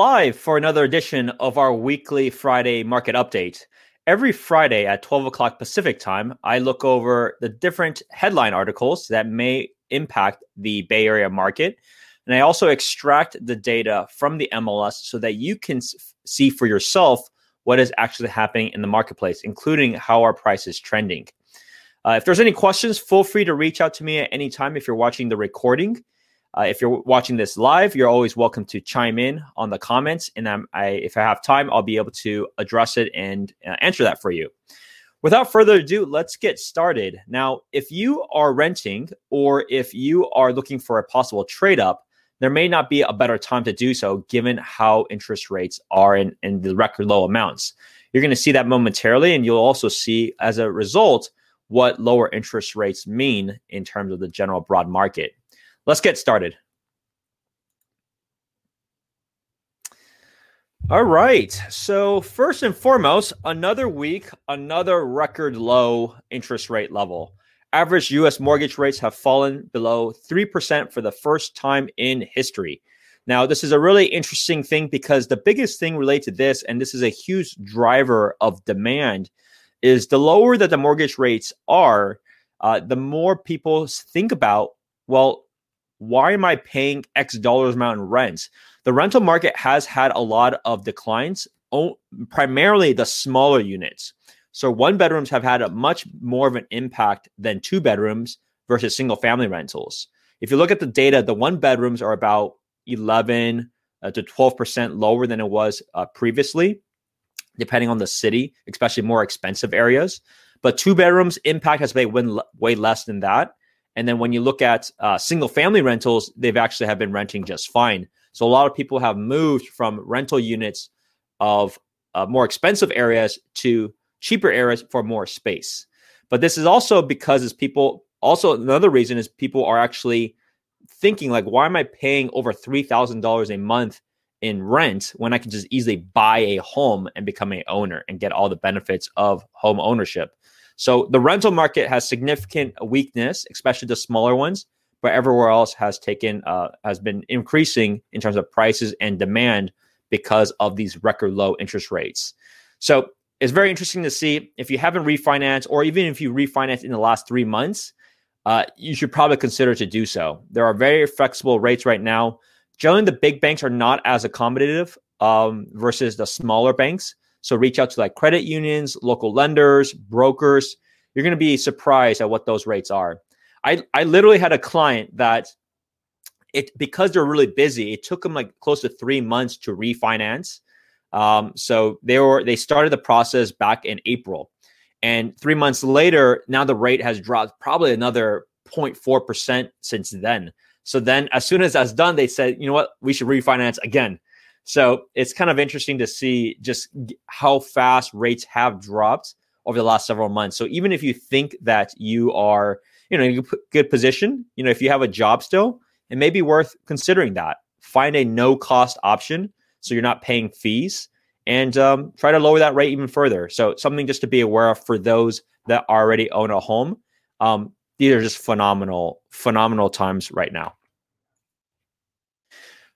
live for another edition of our weekly Friday market update. Every Friday at 12 o'clock Pacific time, I look over the different headline articles that may impact the Bay Area market. And I also extract the data from the MLS so that you can see for yourself what is actually happening in the marketplace, including how our price is trending. Uh, if there's any questions, feel free to reach out to me at any time if you're watching the recording. Uh, if you're watching this live, you're always welcome to chime in on the comments, and I, if I have time, I'll be able to address it and uh, answer that for you. Without further ado, let's get started. Now, if you are renting or if you are looking for a possible trade up, there may not be a better time to do so given how interest rates are in, in the record low amounts. You're going to see that momentarily, and you'll also see as a result what lower interest rates mean in terms of the general broad market. Let's get started. All right. So, first and foremost, another week, another record low interest rate level. Average US mortgage rates have fallen below 3% for the first time in history. Now, this is a really interesting thing because the biggest thing related to this, and this is a huge driver of demand, is the lower that the mortgage rates are, uh, the more people think about, well, why am I paying X dollars amount in rent? The rental market has had a lot of declines, primarily the smaller units. So one bedrooms have had a much more of an impact than two bedrooms versus single family rentals. If you look at the data, the one bedrooms are about 11 uh, to 12% lower than it was uh, previously, depending on the city, especially more expensive areas. But two bedrooms impact has been way less than that. And then when you look at uh, single family rentals, they've actually have been renting just fine. So a lot of people have moved from rental units of uh, more expensive areas to cheaper areas for more space. But this is also because as people also another reason is people are actually thinking like, why am I paying over three thousand dollars a month in rent when I can just easily buy a home and become a owner and get all the benefits of home ownership? So the rental market has significant weakness, especially the smaller ones, but everywhere else has taken uh, has been increasing in terms of prices and demand because of these record low interest rates. So it's very interesting to see if you haven't refinanced or even if you refinanced in the last three months, uh, you should probably consider to do so. There are very flexible rates right now. Generally, the big banks are not as accommodative um, versus the smaller banks. So reach out to like credit unions, local lenders, brokers. You're going to be surprised at what those rates are. I, I literally had a client that it because they're really busy, it took them like close to three months to refinance. Um, so they were they started the process back in April. And three months later, now the rate has dropped probably another 0.4% since then. So then as soon as that's done, they said, you know what, we should refinance again. So it's kind of interesting to see just how fast rates have dropped over the last several months. So even if you think that you are, you know, in a good position, you know, if you have a job still, it may be worth considering that. Find a no cost option so you're not paying fees and um, try to lower that rate even further. So something just to be aware of for those that already own a home. Um, these are just phenomenal, phenomenal times right now.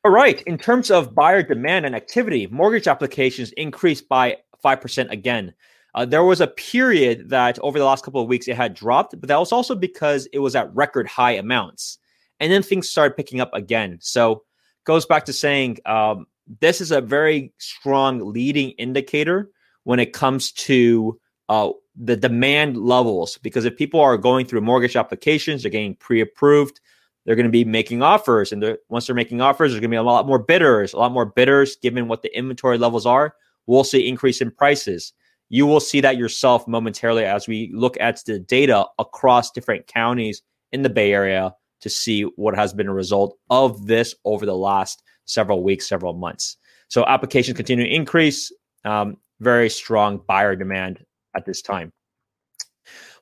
All right. In terms of buyer demand and activity, mortgage applications increased by 5% again. Uh, there was a period that over the last couple of weeks it had dropped, but that was also because it was at record high amounts. And then things started picking up again. So goes back to saying um, this is a very strong leading indicator when it comes to uh, the demand levels. Because if people are going through mortgage applications, they're getting pre approved, they're going to be making offers. And they're, once they're making offers, there's going to be a lot more bidders, a lot more bidders, given what the inventory levels are. We'll see increase in prices. You will see that yourself momentarily as we look at the data across different counties in the Bay Area to see what has been a result of this over the last several weeks, several months. So applications continue to increase. Um, very strong buyer demand at this time.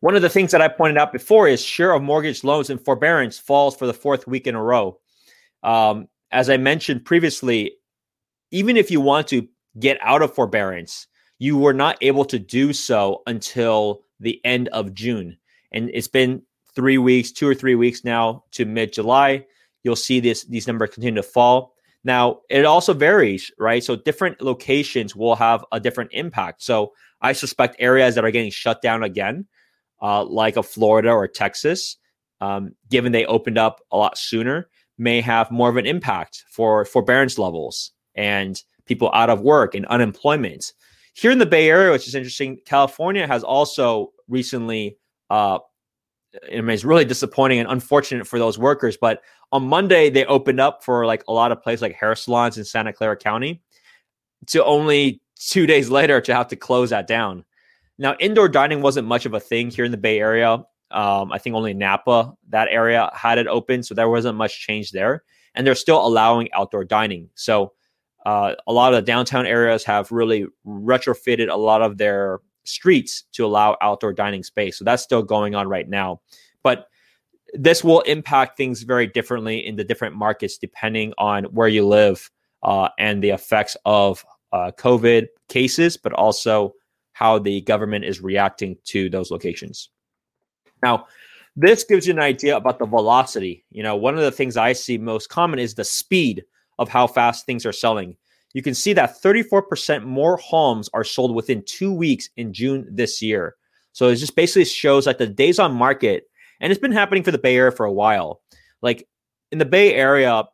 One of the things that I pointed out before is share of mortgage loans in forbearance falls for the fourth week in a row. Um, as I mentioned previously, even if you want to get out of forbearance, you were not able to do so until the end of June. And it's been three weeks, two or three weeks now to mid July. You'll see this these numbers continue to fall. Now, it also varies, right? So different locations will have a different impact. So I suspect areas that are getting shut down again, uh, like a Florida or Texas, um, given they opened up a lot sooner, may have more of an impact for forbearance levels and people out of work and unemployment. Here in the Bay Area, which is interesting, California has also recently uh, I mean, it's really disappointing and unfortunate for those workers. But on Monday, they opened up for like a lot of places like hair salons in Santa Clara County to only two days later to have to close that down. Now, indoor dining wasn't much of a thing here in the Bay Area. Um, I think only Napa, that area, had it open. So there wasn't much change there. And they're still allowing outdoor dining. So uh, a lot of the downtown areas have really retrofitted a lot of their streets to allow outdoor dining space. So that's still going on right now. But this will impact things very differently in the different markets depending on where you live uh, and the effects of uh, COVID cases, but also how the government is reacting to those locations. Now, this gives you an idea about the velocity. You know, one of the things I see most common is the speed of how fast things are selling you can see that 34% more homes are sold within two weeks in June this year. So it just basically shows that the days on market, and it's been happening for the Bay Area for a while. Like in the Bay Area,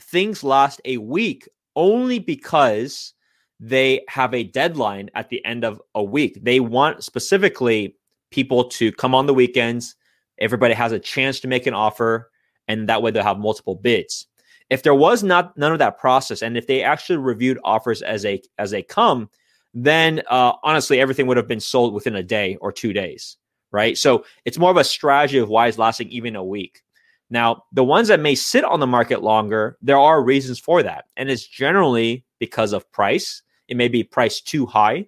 things last a week only because they have a deadline at the end of a week. They want specifically people to come on the weekends. Everybody has a chance to make an offer, and that way they'll have multiple bids. If there was not none of that process, and if they actually reviewed offers as a as they come, then uh, honestly, everything would have been sold within a day or two days, right? So it's more of a strategy of why it's lasting even a week. Now, the ones that may sit on the market longer, there are reasons for that, and it's generally because of price. It may be priced too high,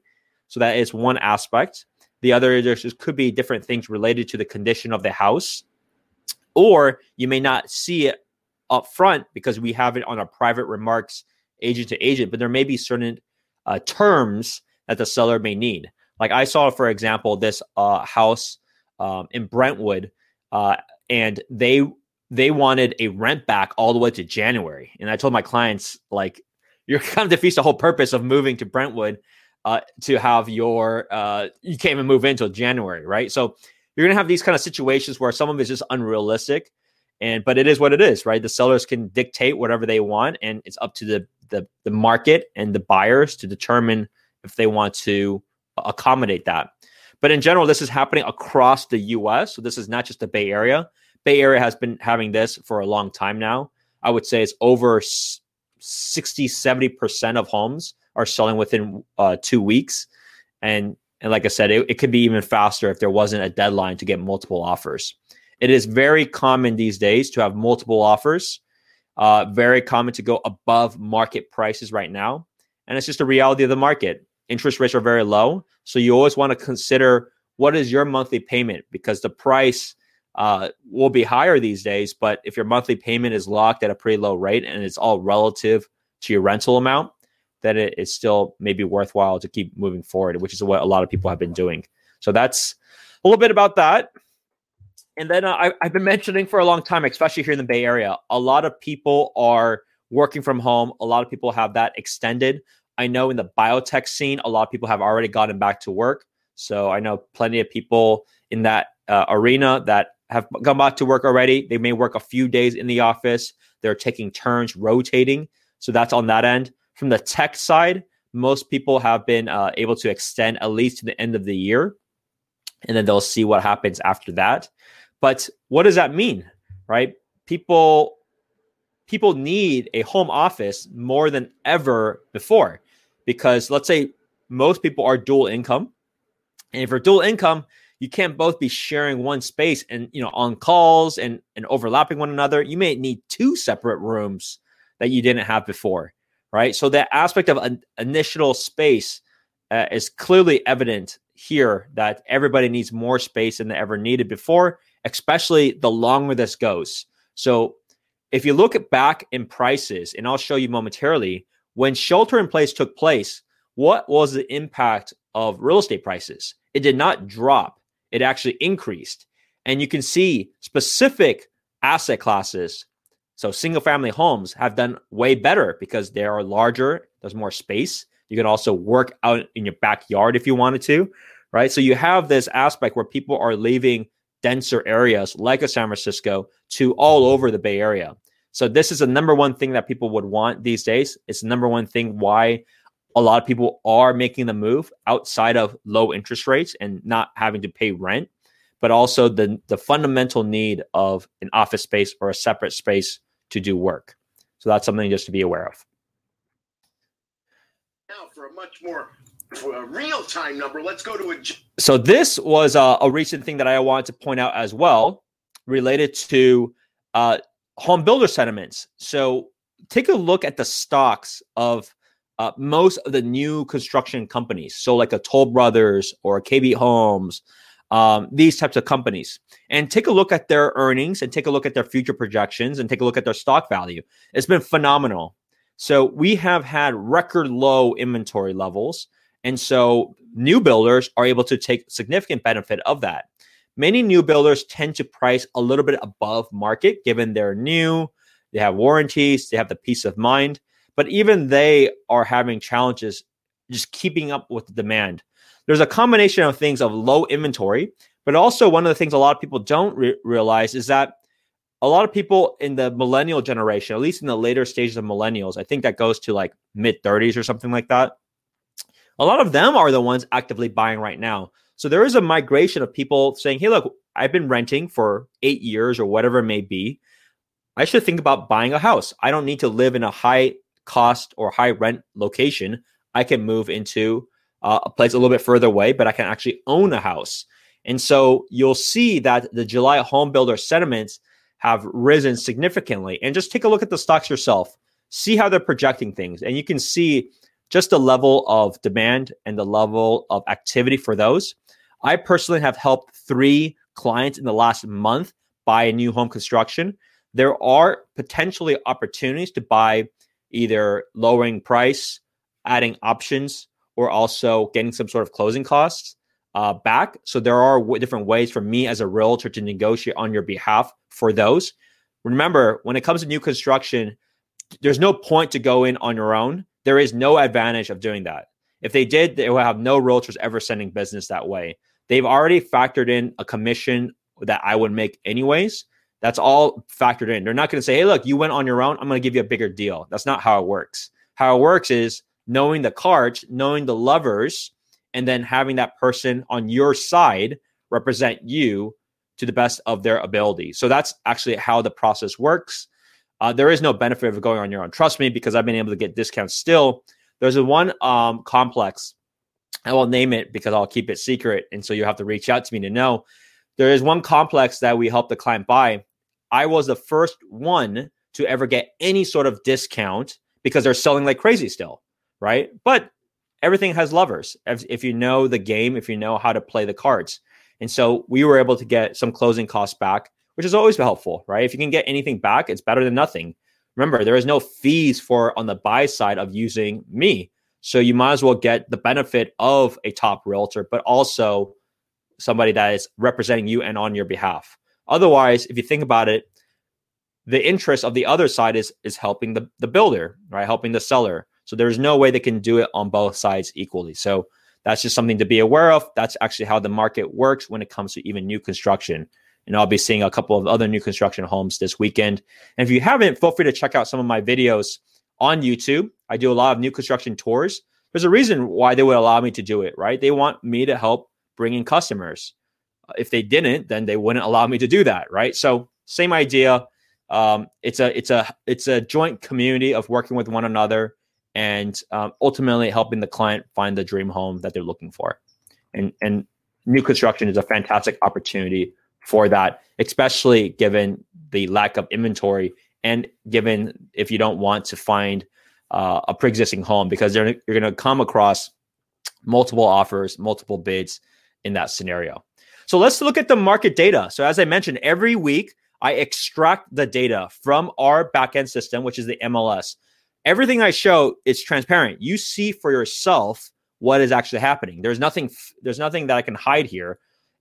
so that is one aspect. The other, there could be different things related to the condition of the house, or you may not see it up front because we have it on our private remarks agent to agent, but there may be certain uh, terms that the seller may need. Like I saw, for example, this uh, house um, in Brentwood, uh, and they they wanted a rent back all the way to January. And I told my clients, like, you're kind of defeats the whole purpose of moving to Brentwood uh, to have your uh, you can't even move in until January, right? So you're gonna have these kind of situations where some of it's just unrealistic and but it is what it is right? The sellers can dictate whatever they want and it's up to the the, the market and the buyers to determine if they want to accommodate that. But in general this is happening across the us so this is not just the bay area. Bay area has been having this for a long time now. I would say it's over 60 70% of homes are selling within uh, two weeks and and like i said it, it could be even faster if there wasn't a deadline to get multiple offers it is very common these days to have multiple offers. Uh, very common to go above market prices right now. And it's just a reality of the market. Interest rates are very low. So you always want to consider what is your monthly payment because the price uh, will be higher these days. But if your monthly payment is locked at a pretty low rate and it's all relative to your rental amount, then it, it's still maybe worthwhile to keep moving forward, which is what a lot of people have been doing. So that's a little bit about that. And then uh, I, I've been mentioning for a long time, especially here in the Bay Area, a lot of people are working from home. A lot of people have that extended. I know in the biotech scene, a lot of people have already gotten back to work. So I know plenty of people in that uh, arena that have gone back to work already. They may work a few days in the office. They're taking turns rotating. So that's on that end. From the tech side, most people have been uh, able to extend at least to the end of the year. And then they'll see what happens after that. But what does that mean, right? People people need a home office more than ever before because let's say most people are dual income. And if you're dual income, you can't both be sharing one space and you know on calls and and overlapping one another. You may need two separate rooms that you didn't have before, right? So that aspect of an initial space uh, is clearly evident here that everybody needs more space than they ever needed before especially the longer this goes. So if you look back in prices, and I'll show you momentarily, when shelter in place took place, what was the impact of real estate prices? It did not drop, it actually increased. And you can see specific asset classes So single family homes have done way better because they are larger, there's more space. You can also work out in your backyard if you wanted to, right? So you have this aspect where people are leaving denser areas like a San Francisco to all over the Bay Area. So this is the number one thing that people would want these days. It's the number one thing why a lot of people are making the move outside of low interest rates and not having to pay rent, but also the the fundamental need of an office space or a separate space to do work. So that's something just to be aware of. Now for a much more real time number, let's go to a. So this was a, a, recent thing that I wanted to point out as well, related to uh, home builder sentiments. So take a look at the stocks of uh, most of the new construction companies. So like a Toll Brothers or KB Homes, um, these types of companies, and take a look at their earnings and take a look at their future projections and take a look at their stock value. It's been phenomenal. So we have had record low inventory levels. And so new builders are able to take significant benefit of that. Many new builders tend to price a little bit above market given they're new, they have warranties, they have the peace of mind, but even they are having challenges just keeping up with the demand. There's a combination of things of low inventory, but also one of the things a lot of people don't re- realize is that a lot of people in the millennial generation, at least in the later stages of millennials, I think that goes to like mid 30s or something like that. A lot of them are the ones actively buying right now. So there is a migration of people saying, hey, look, I've been renting for eight years or whatever it may be. I should think about buying a house. I don't need to live in a high cost or high rent location. I can move into uh, a place a little bit further away, but I can actually own a house. And so you'll see that the July home builder sentiments have risen significantly. And just take a look at the stocks yourself, see how they're projecting things. And you can see just the level of demand and the level of activity for those. I personally have helped three clients in the last month buy a new home construction. There are potentially opportunities to buy either lowering price, adding options, or also getting some sort of closing costs uh, back. So there are w- different ways for me as a realtor to negotiate on your behalf for those. Remember, when it comes to new construction, there's no point to go in on your own. There is no advantage of doing that. If they did, they would have no realtors ever sending business that way. They've already factored in a commission that I would make anyways. That's all factored in. They're not going to say, hey, look, you went on your own. I'm going to give you a bigger deal. That's not how it works. How it works is knowing the cards, knowing the lovers, and then having that person on your side represent you to the best of their ability. So that's actually how the process works. Uh, there is no benefit of going on your own. Trust me, because I've been able to get discounts still. There's a one um, complex I won't name it because I'll keep it secret. And so you have to reach out to me to know. There is one complex that we help the client buy. I was the first one to ever get any sort of discount because they're selling like crazy still, right? But everything has levers if, if you know the game, if you know how to play the cards. And so we were able to get some closing costs back, which is always helpful, right? If you can get anything back, it's better than nothing. Remember, there is no fees for on the buy side of using me. So you might as well get the benefit of a top realtor, but also somebody that is representing you and on your behalf. Otherwise, if you think about it, the interest of the other side is is helping the, the builder, right? Helping the seller. So there's no way they can do it on both sides equally. So that's just something to be aware of. That's actually how the market works when it comes to even new construction. And I'll be seeing a couple of other new construction homes this weekend. And if you haven't, feel free to check out some of my videos on YouTube. I do a lot of new construction tours. There's a reason why they would allow me to do it, right? They want me to help bring in customers. If they didn't, then they wouldn't allow me to do that, right? So same idea. Um, it's a it's a it's a joint community of working with one another and um, ultimately helping the client find the dream home that they're looking for. And and new construction is a fantastic opportunity for that, especially given the lack of inventory and given if you don't want to find uh, a pre-existing home because you're going to come across multiple offers, multiple bids in that scenario. So let's look at the market data. So as I mentioned, every week I extract the data from our backend system, which is the MLS. Everything I show is transparent. You see for yourself what is actually happening. There's nothing. There's nothing that I can hide here.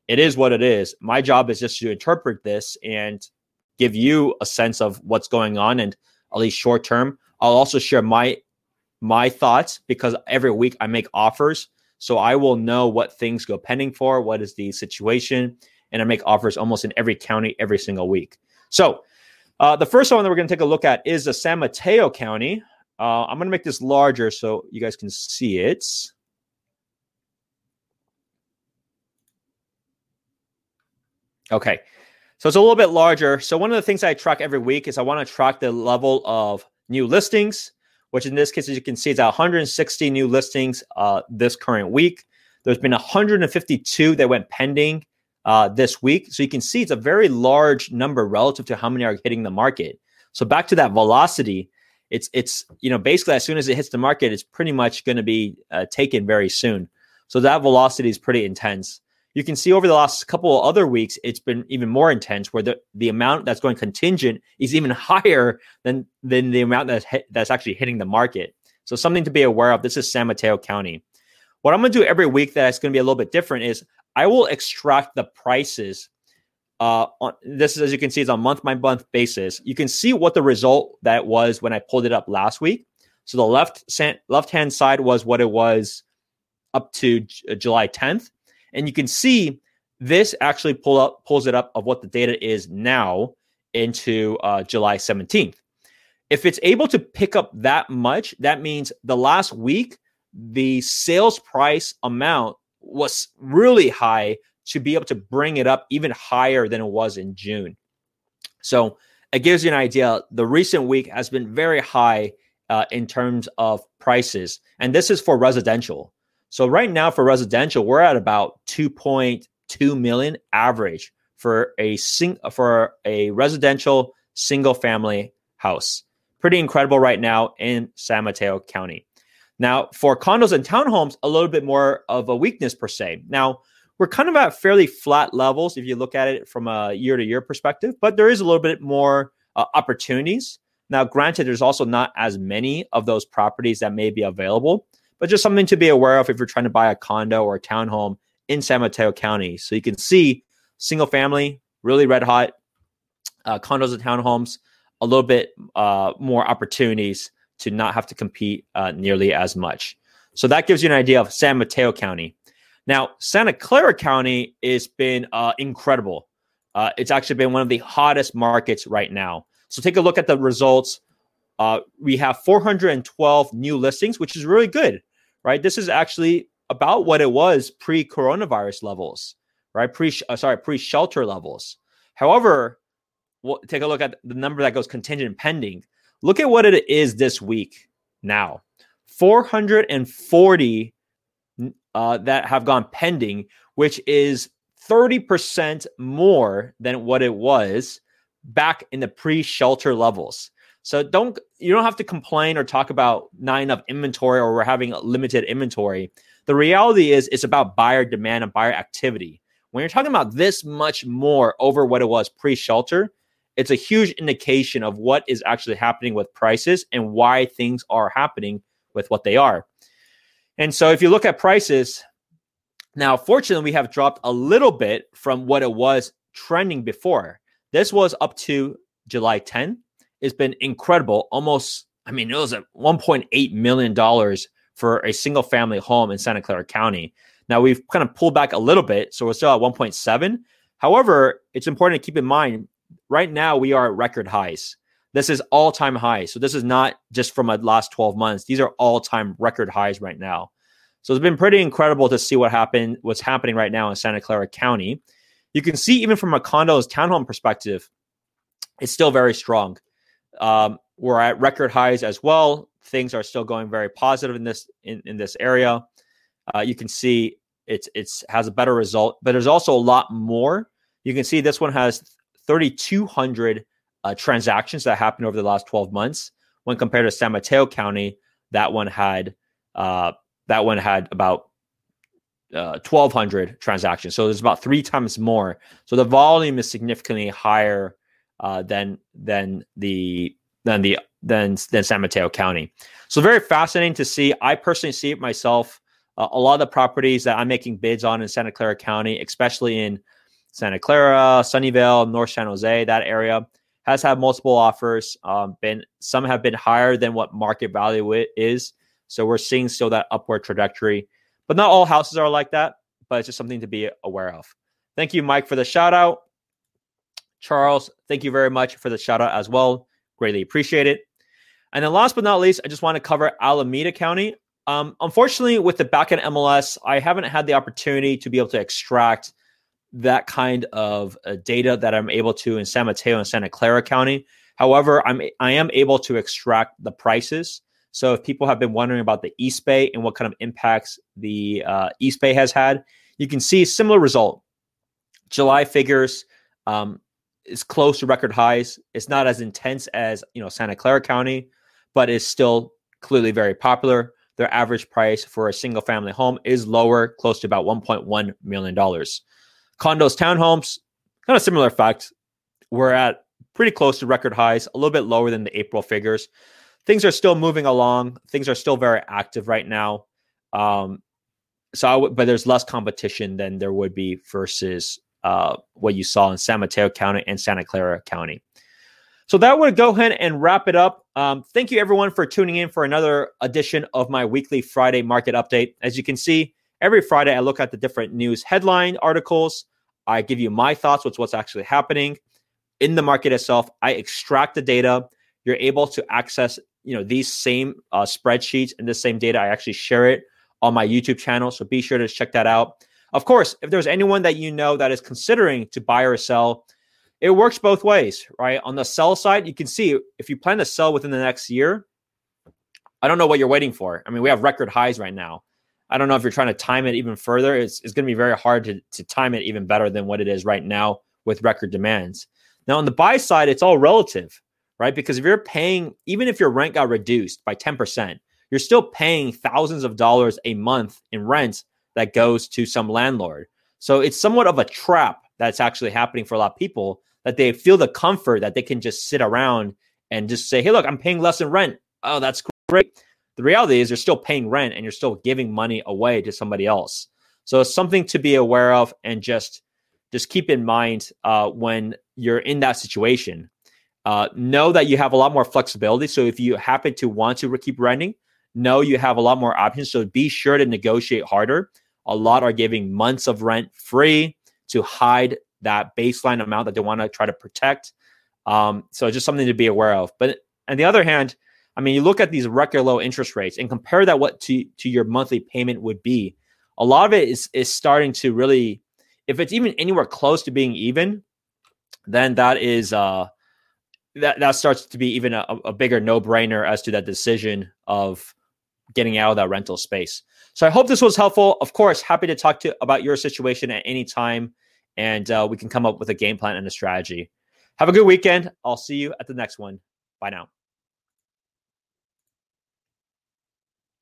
It is what it is. My job is just to interpret this and give you a sense of what's going on and at least short term. I'll also share my my thoughts because every week I make offers. So I will know what things go pending for, what is the situation, and I make offers almost in every county every single week. So uh, the first one that we're going to take a look at is the San Mateo County. Uh, I'm going to make this larger so you guys can see it. Okay. So it's a little bit larger. So one of the things I track every week is I want to track the level of new listings, which in this case, as you can see, it's 160 new listings uh, this current week. There's been 152 that went pending uh, this week. So you can see it's a very large number relative to how many are hitting the market. So back to that velocity, it's it's you know basically as soon as it hits the market, it's pretty much going to be uh, taken very soon. So that velocity is pretty intense you can see over the last couple of other weeks, it's been even more intense where the, the amount that's going contingent is even higher than, than the amount that's, hit, that's actually hitting the market. So something to be aware of. This is San Mateo County. What I'm going to do every week that's going to be a little bit different is I will extract the prices. Uh, on, this is, as you can see, is on month by month basis. You can see what the result that was when I pulled it up last week. So the left left hand side was what it was up to J- July 10th. And you can see this actually pull up pulls it up of what the data is now into uh, July 17th. If it's able to pick up that much, that means the last week the sales price amount was really high to be able to bring it up even higher than it was in June. So it gives you an idea. The recent week has been very high uh, in terms of prices, and this is for residential. So right now for residential, we're at about 2.2 million average for a sing for a residential single family house. Pretty incredible right now in San Mateo County. Now, for condos and townhomes, a little bit more of a weakness per se. Now, we're kind of at fairly flat levels if you look at it from a year to year perspective, but there is a little bit more uh, opportunities. Now, granted, there's also not as many of those properties that may be available but just something to be aware of if you're trying to buy a condo or a townhome in San Mateo County. So you can see single family, really red hot, uh, condos and townhomes, a little bit uh, more opportunities to not have to compete uh, nearly as much. So that gives you an idea of San Mateo County. Now, Santa Clara County has been uh, incredible. Uh, it's actually been one of the hottest markets right now. So take a look at the results. Uh, we have 412 new listings, which is really good right? This is actually about what it was pre-coronavirus levels, right? Pre, uh, sorry, pre-shelter levels. However, we'll take a look at the number that goes contingent pending. Look at what it is this week now. 440 uh, that have gone pending, which is 30% more than what it was back in the pre-shelter levels. So don't you don't have to complain or talk about not enough inventory or we're having limited inventory. The reality is it's about buyer demand and buyer activity. When you're talking about this much more over what it was pre-shelter, it's a huge indication of what is actually happening with prices and why things are happening with what they are. And so if you look at prices, now fortunately we have dropped a little bit from what it was trending before. This was up to July 10 has been incredible. Almost, I mean, it was at $1.8 million for a single family home in Santa Clara County. Now we've kind of pulled back a little bit, so we're still at 1.7. However, it's important to keep in mind right now we are at record highs. This is all time high. So this is not just from the last 12 months. These are all time record highs right now. So it's been pretty incredible to see what happened, what's happening right now in Santa Clara County. You can see even from a condos townhome perspective, it's still very strong. Um, we're at record highs as well. Things are still going very positive in this in, in this area. Uh, you can see it's it's has a better result, but there's also a lot more. You can see this one has 3,200 uh, transactions that happened over the last 12 months. When compared to San Mateo County, that one had uh, that one had about uh, 1,200 transactions. So there's about three times more. So the volume is significantly higher uh, than than the than the than than San Mateo County. So very fascinating to see. I personally see it myself. Uh, a lot of the properties that I'm making bids on in Santa Clara County, especially in Santa Clara, Sunnyvale, North San Jose, that area, has had multiple offers. Um, been some have been higher than what market value it is. So we're seeing still that upward trajectory. But not all houses are like that. But it's just something to be aware of. Thank you, Mike, for the shout out. Charles, thank you very much for the shout out as well. Greatly appreciate it. And then last but not least, I just want to cover Alameda County. Um, unfortunately, with the backend MLS, I haven't had the opportunity to be able to extract that kind of uh, data that I'm able to in San Mateo and Santa Clara County. However, I'm I am able to extract the prices. So if people have been wondering about the East Bay and what kind of impacts the uh, East Bay has had, you can see similar result. July figures um, is close to record highs. It's not as intense as you know Santa Clara County, but is still clearly very popular. Their average price for a single family home is lower, close to about $1.1 million. Condos, townhomes, kind of similar fact. We're at pretty close to record highs, a little bit lower than the April figures. Things are still moving along. Things are still very active right now. Um, so, but there's less competition than there would be versus uh, what you saw in San Mateo County and Santa Clara County. So that would go ahead and wrap it up. Um, thank you everyone for tuning in for another edition of my weekly Friday market update. As you can see, every Friday I look at the different news headline articles. I give you my thoughts with what's actually happening in the market itself. I extract the data. You're able to access, you know, these same uh, spreadsheets and the same data. I actually share it on my YouTube channel, so be sure to check that out. Of course, if there's anyone that you know that is considering to buy or sell, it works both ways, right? On the sell side, you can see if you plan to sell within the next year, I don't know what you're waiting for. I mean, we have record highs right now. I don't know if you're trying to time it even further. It's, it's going to be very hard to, to time it even better than what it is right now with record demands. Now, on the buy side, it's all relative, right? Because if you're paying, even if your rent got reduced by 10%, you're still paying thousands of dollars a month in rent that goes to some landlord. So it's somewhat of a trap that's actually happening for a lot of people that they feel the comfort that they can just sit around and just say, hey, look, I'm paying less in rent. Oh, that's great. The reality is you're still paying rent and you're still giving money away to somebody else. So it's something to be aware of and just just keep in mind uh, when you're in that situation. Uh, know that you have a lot more flexibility. So if you happen to want to keep renting, know you have a lot more options. So be sure to negotiate harder. A lot are giving months of rent free to hide that baseline amount that they want to try to protect. Um, so just something to be aware of. But on the other hand, I mean, you look at these record low interest rates and compare that what to to your monthly payment would be. A lot of it is is starting to really, if it's even anywhere close to being even, then that is uh that that starts to be even a, a bigger no brainer as to that decision of getting out of that rental space. So I hope this was helpful. Of course, happy to talk to about your situation at any time and uh, we can come up with a game plan and a strategy. Have a good weekend. I'll see you at the next one. Bye now.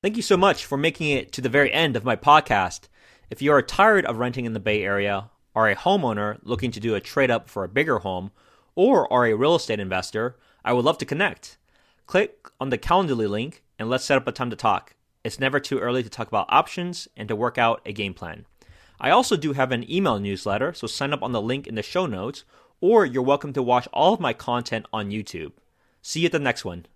Thank you so much for making it to the very end of my podcast. If you are tired of renting in the Bay Area, are a homeowner looking to do a trade up for a bigger home, or are a real estate investor, I would love to connect. Click on the Calendly link and let's set up a time to talk. It's never too early to talk about options and to work out a game plan. I also do have an email newsletter, so sign up on the link in the show notes, or you're welcome to watch all of my content on YouTube. See you at the next one.